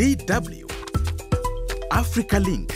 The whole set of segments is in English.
DW Africa Link.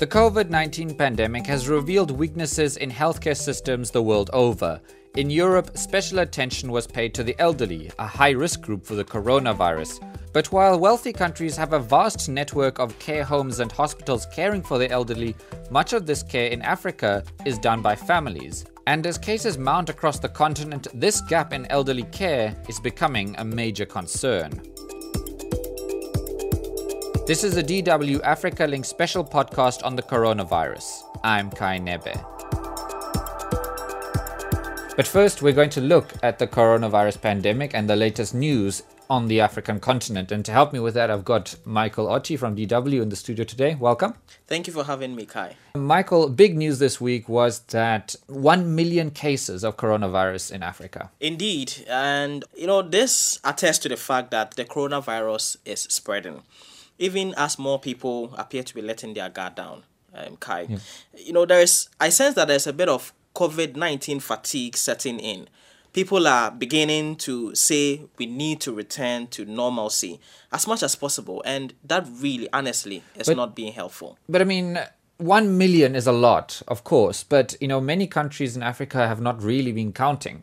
The COVID 19 pandemic has revealed weaknesses in healthcare systems the world over. In Europe, special attention was paid to the elderly, a high risk group for the coronavirus. But while wealthy countries have a vast network of care homes and hospitals caring for the elderly, much of this care in Africa is done by families. And as cases mount across the continent, this gap in elderly care is becoming a major concern. This is a DW Africa Link special podcast on the coronavirus. I'm Kai Nebe. But first, we're going to look at the coronavirus pandemic and the latest news on the African continent. And to help me with that, I've got Michael Otti from DW in the studio today. Welcome. Thank you for having me, Kai. Michael, big news this week was that 1 million cases of coronavirus in Africa. Indeed. And, you know, this attests to the fact that the coronavirus is spreading, even as more people appear to be letting their guard down. Um, Kai, yeah. you know, there's, I sense that there's a bit of COVID 19 fatigue setting in people are beginning to say we need to return to normalcy as much as possible and that really honestly is but, not being helpful but i mean 1 million is a lot of course but you know many countries in africa have not really been counting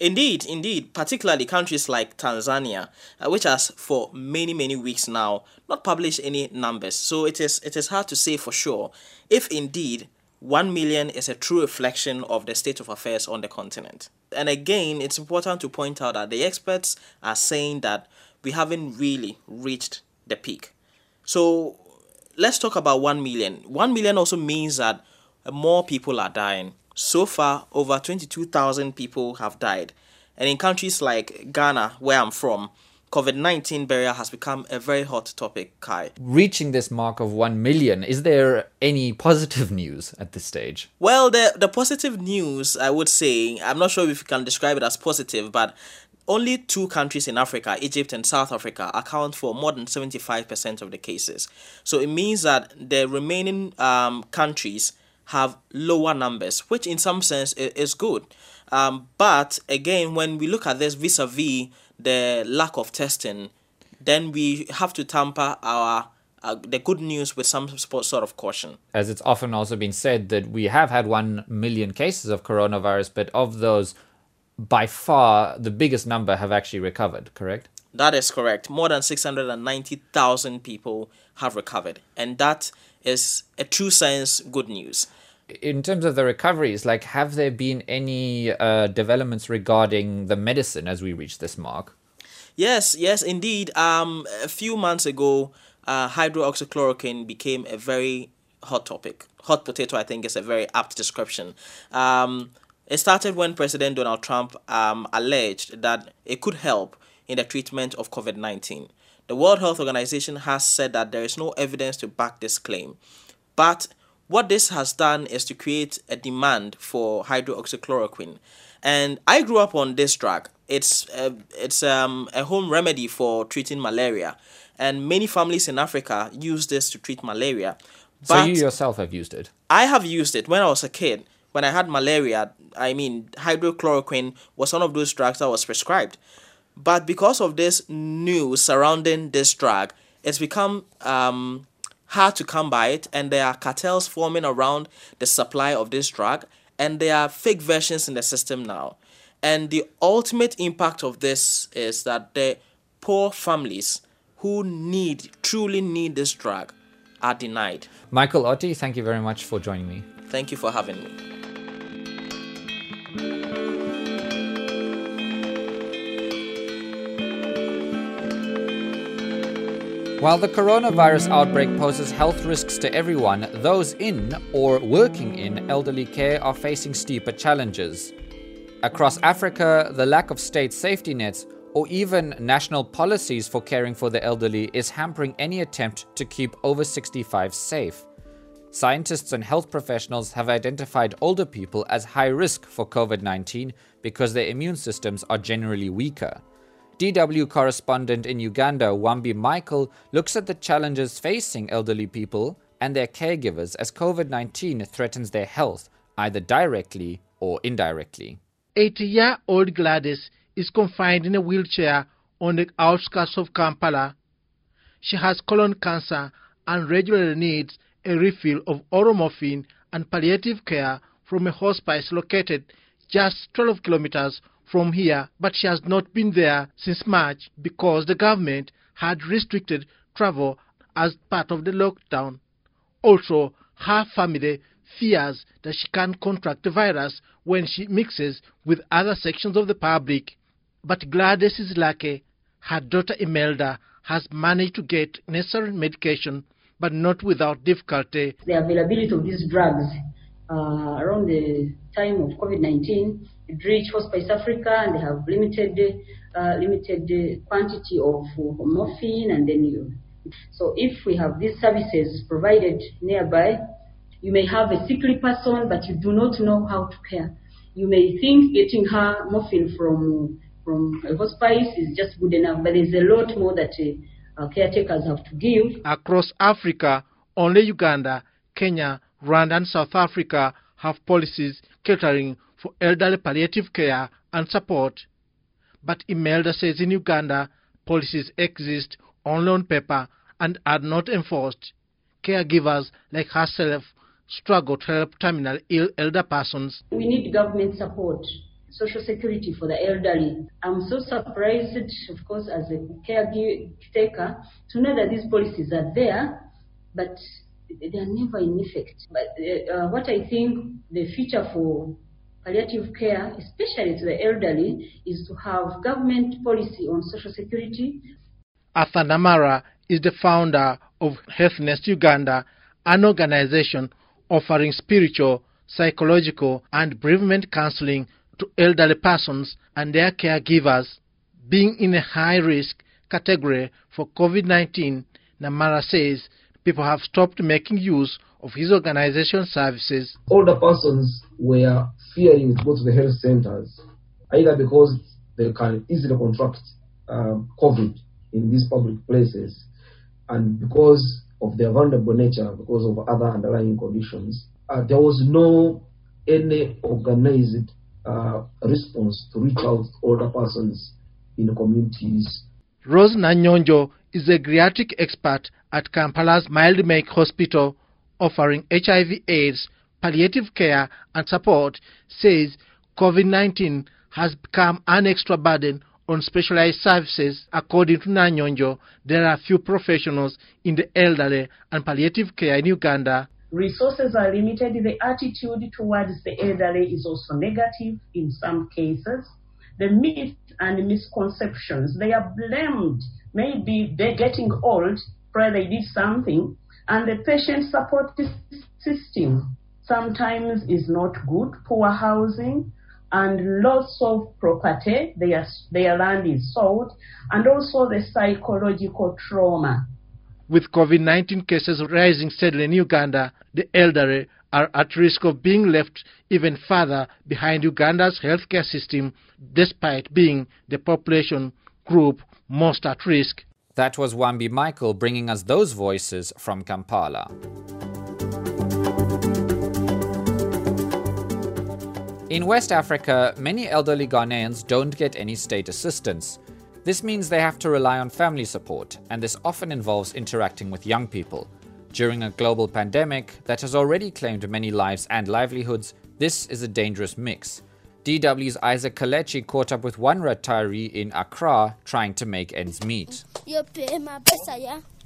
Indeed, indeed, particularly countries like Tanzania, uh, which has for many many weeks now not published any numbers. So it is it is hard to say for sure if indeed 1 million is a true reflection of the state of affairs on the continent. And again, it's important to point out that the experts are saying that we haven't really reached the peak. So let's talk about 1 million. 1 million also means that more people are dying. So far, over 22,000 people have died. And in countries like Ghana, where I'm from, COVID 19 barrier has become a very hot topic, Kai. Reaching this mark of 1 million, is there any positive news at this stage? Well, the, the positive news, I would say, I'm not sure if you can describe it as positive, but only two countries in Africa, Egypt and South Africa, account for more than 75% of the cases. So it means that the remaining um, countries have lower numbers, which in some sense is good. Um, but again, when we look at this vis a vis the lack of testing, then we have to tamper our uh, the good news with some sort of caution. As it's often also been said that we have had 1 million cases of coronavirus, but of those, by far, the biggest number have actually recovered, correct? That is correct. More than 690,000 people have recovered. And that is a true sense good news. In terms of the recoveries, like, have there been any uh, developments regarding the medicine as we reach this mark? Yes, yes, indeed. Um, a few months ago, uh, hydroxychloroquine became a very hot topic. Hot potato, I think, is a very apt description. Um, it started when President Donald Trump um, alleged that it could help in the treatment of COVID 19. The World Health Organization has said that there is no evidence to back this claim. But what this has done is to create a demand for hydroxychloroquine. And I grew up on this drug. It's a, it's um, a home remedy for treating malaria, and many families in Africa use this to treat malaria. But so you yourself have used it. I have used it when I was a kid. When I had malaria, I mean, hydrochloroquine was one of those drugs that was prescribed. But because of this news surrounding this drug, it's become um, hard to come by it, and there are cartels forming around the supply of this drug, and there are fake versions in the system now. And the ultimate impact of this is that the poor families who need, truly need this drug, are denied. Michael Otti, thank you very much for joining me. Thank you for having me. While the coronavirus outbreak poses health risks to everyone, those in or working in elderly care are facing steeper challenges. Across Africa, the lack of state safety nets or even national policies for caring for the elderly is hampering any attempt to keep over 65 safe. Scientists and health professionals have identified older people as high risk for COVID 19 because their immune systems are generally weaker. DW correspondent in Uganda, Wambi Michael, looks at the challenges facing elderly people and their caregivers as COVID 19 threatens their health, either directly or indirectly. 80 year old Gladys is confined in a wheelchair on the outskirts of Kampala. she has colon cancer and regularly needs a refill of oral morphine and palliative care from a hospice located just 12 kilometers from here, but she has not been there since March because the government had restricted travel as part of the lockdown. Also, her family fears that she can contract the virus when she mixes with other sections of the public. But Gladys is lucky. Her daughter Imelda has managed to get necessary medication, but not without difficulty. The availability of these drugs uh, around the time of COVID-19, reached Hospice Africa and they have limited uh, limited quantity of morphine and then you. So if we have these services provided nearby, you may have a sickly person, but you do not know how to care. You may think getting her morphine from from a hospice is just good enough, but there's a lot more that uh, caretakers have to give. Across Africa, only Uganda, Kenya, Rwanda, and South Africa have policies catering for elderly palliative care and support. But Imelda says in Uganda, policies exist only on paper and are not enforced. Caregivers like herself struggle to help terminally ill elder persons. We need government support, social security for the elderly. I'm so surprised, of course, as a caretaker, to know that these policies are there, but they are never in effect. But uh, what I think the future for palliative care, especially to the elderly, is to have government policy on social security. Arthur Namara is the founder of Health Nest Uganda, an organization offering spiritual, psychological, and bereavement counseling to elderly persons and their caregivers. Being in a high risk category for COVID 19, Namara says people have stopped making use of his organization services. Older persons were fearing to go to the health centers, either because they can easily contract um, COVID in these public places, and because of their vulnerable nature, because of other underlying conditions. Uh, there was no any organized uh, response to reach out to older persons in the communities. Rose Nanyonjo is a geriatric expert at Kampala's Mildmay Hospital offering HIV/AIDS, palliative care, and support, says COVID 19 has become an extra burden on specialized services. According to Nanyonjo, there are few professionals in the elderly and palliative care in Uganda. Resources are limited. The attitude towards the elderly is also negative in some cases. The myths and misconceptions, they are blamed. Maybe they're getting old, probably they did something, and the patient support system sometimes is not good, poor housing, and loss of property, their, their land is sold, and also the psychological trauma. With COVID 19 cases rising steadily in Uganda, the elderly are at risk of being left even further behind Uganda's healthcare system, despite being the population group most at risk. That was Wambi Michael bringing us those voices from Kampala. In West Africa, many elderly Ghanaians don't get any state assistance. This means they have to rely on family support, and this often involves interacting with young people. During a global pandemic that has already claimed many lives and livelihoods, this is a dangerous mix. DW's Isaac Kaledzi caught up with one retiree in Accra trying to make ends meet.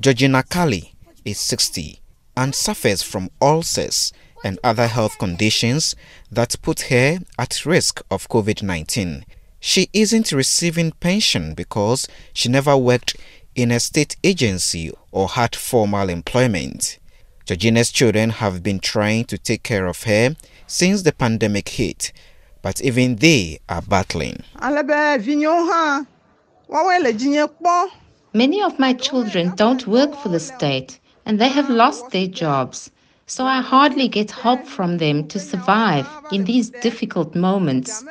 Georgina Kali is 60 and suffers from ulcers and other health conditions that put her at risk of COVID 19. She isn't receiving pension because she never worked in a state agency or had formal employment. Georgina's children have been trying to take care of her since the pandemic hit, but even they are battling. Many of my children don't work for the state and they have lost their jobs so I hardly get help from them to survive in these difficult moments.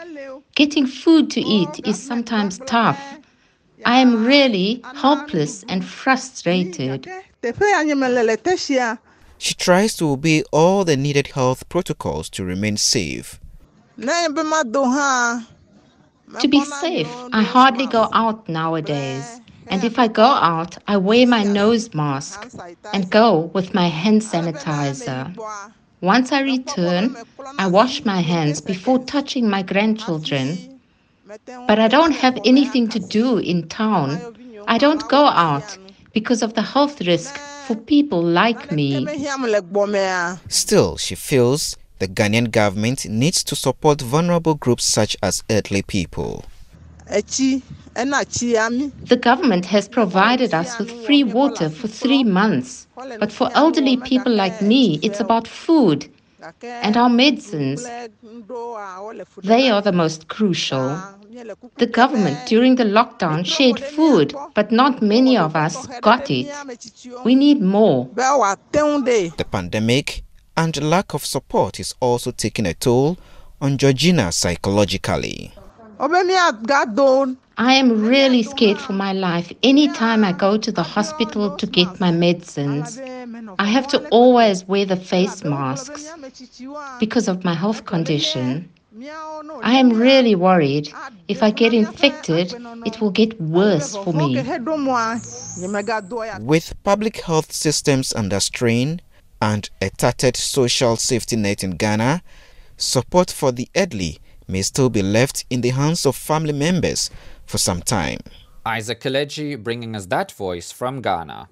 Getting food to eat is sometimes tough. I am really helpless and frustrated. She tries to obey all the needed health protocols to remain safe. To be safe, I hardly go out nowadays. And if I go out, I wear my nose mask and go with my hand sanitizer. Once I return, I wash my hands before touching my grandchildren. But I don't have anything to do in town. I don't go out because of the health risk for people like me. Still, she feels the Ghanaian government needs to support vulnerable groups such as elderly people. The government has provided us with free water for three months. But for elderly people like me, it's about food and our medicines. They are the most crucial. The government during the lockdown shared food, but not many of us got it. We need more. The pandemic and lack of support is also taking a toll on Georgina psychologically. I am really scared for my life anytime I go to the hospital to get my medicines. I have to always wear the face masks because of my health condition. I am really worried. If I get infected, it will get worse for me. With public health systems under strain and a tattered social safety net in Ghana, support for the elderly may still be left in the hands of family members for some time. Isaac Kaledzi bringing us that voice from Ghana.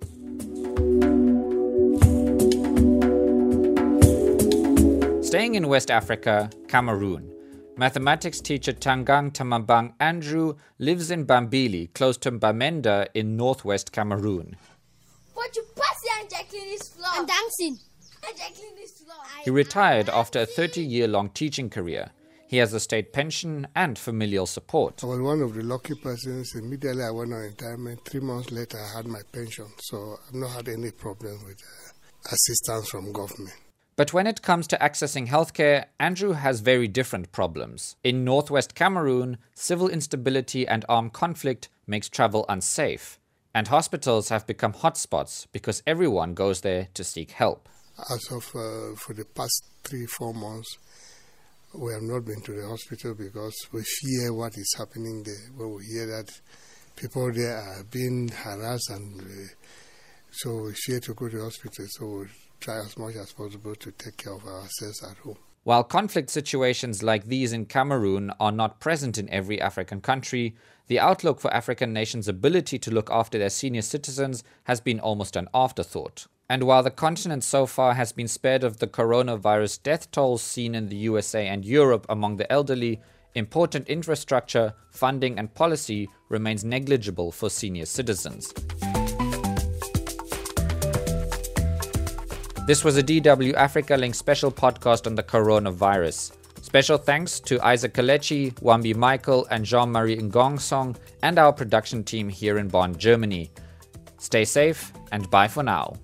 Staying in West Africa, Cameroon. Mathematics teacher Tangang Tamambang Andrew lives in Bambili, close to Bamenda in northwest Cameroon. He retired after a 30 year long teaching career. He has a state pension and familial support. I was one of the lucky persons. Immediately I went on retirement. Three months later, I had my pension. So I've not had any problem with uh, assistance from government. But when it comes to accessing healthcare, Andrew has very different problems. In northwest Cameroon, civil instability and armed conflict makes travel unsafe, and hospitals have become hotspots because everyone goes there to seek help. As of uh, for the past three, four months, we have not been to the hospital because we fear what is happening there. When we hear that people there are being harassed, and uh, so we fear to go to the hospital. So we try as much as possible to take care of ourselves at home. While conflict situations like these in Cameroon are not present in every African country, the outlook for African nations' ability to look after their senior citizens has been almost an afterthought. And while the continent so far has been spared of the coronavirus death tolls seen in the USA and Europe among the elderly, important infrastructure, funding, and policy remains negligible for senior citizens. This was a DW Africa Link special podcast on the coronavirus. Special thanks to Isaac Kaledzi, Wambi Michael, and Jean Marie Ngong and our production team here in Bonn, Germany. Stay safe and bye for now.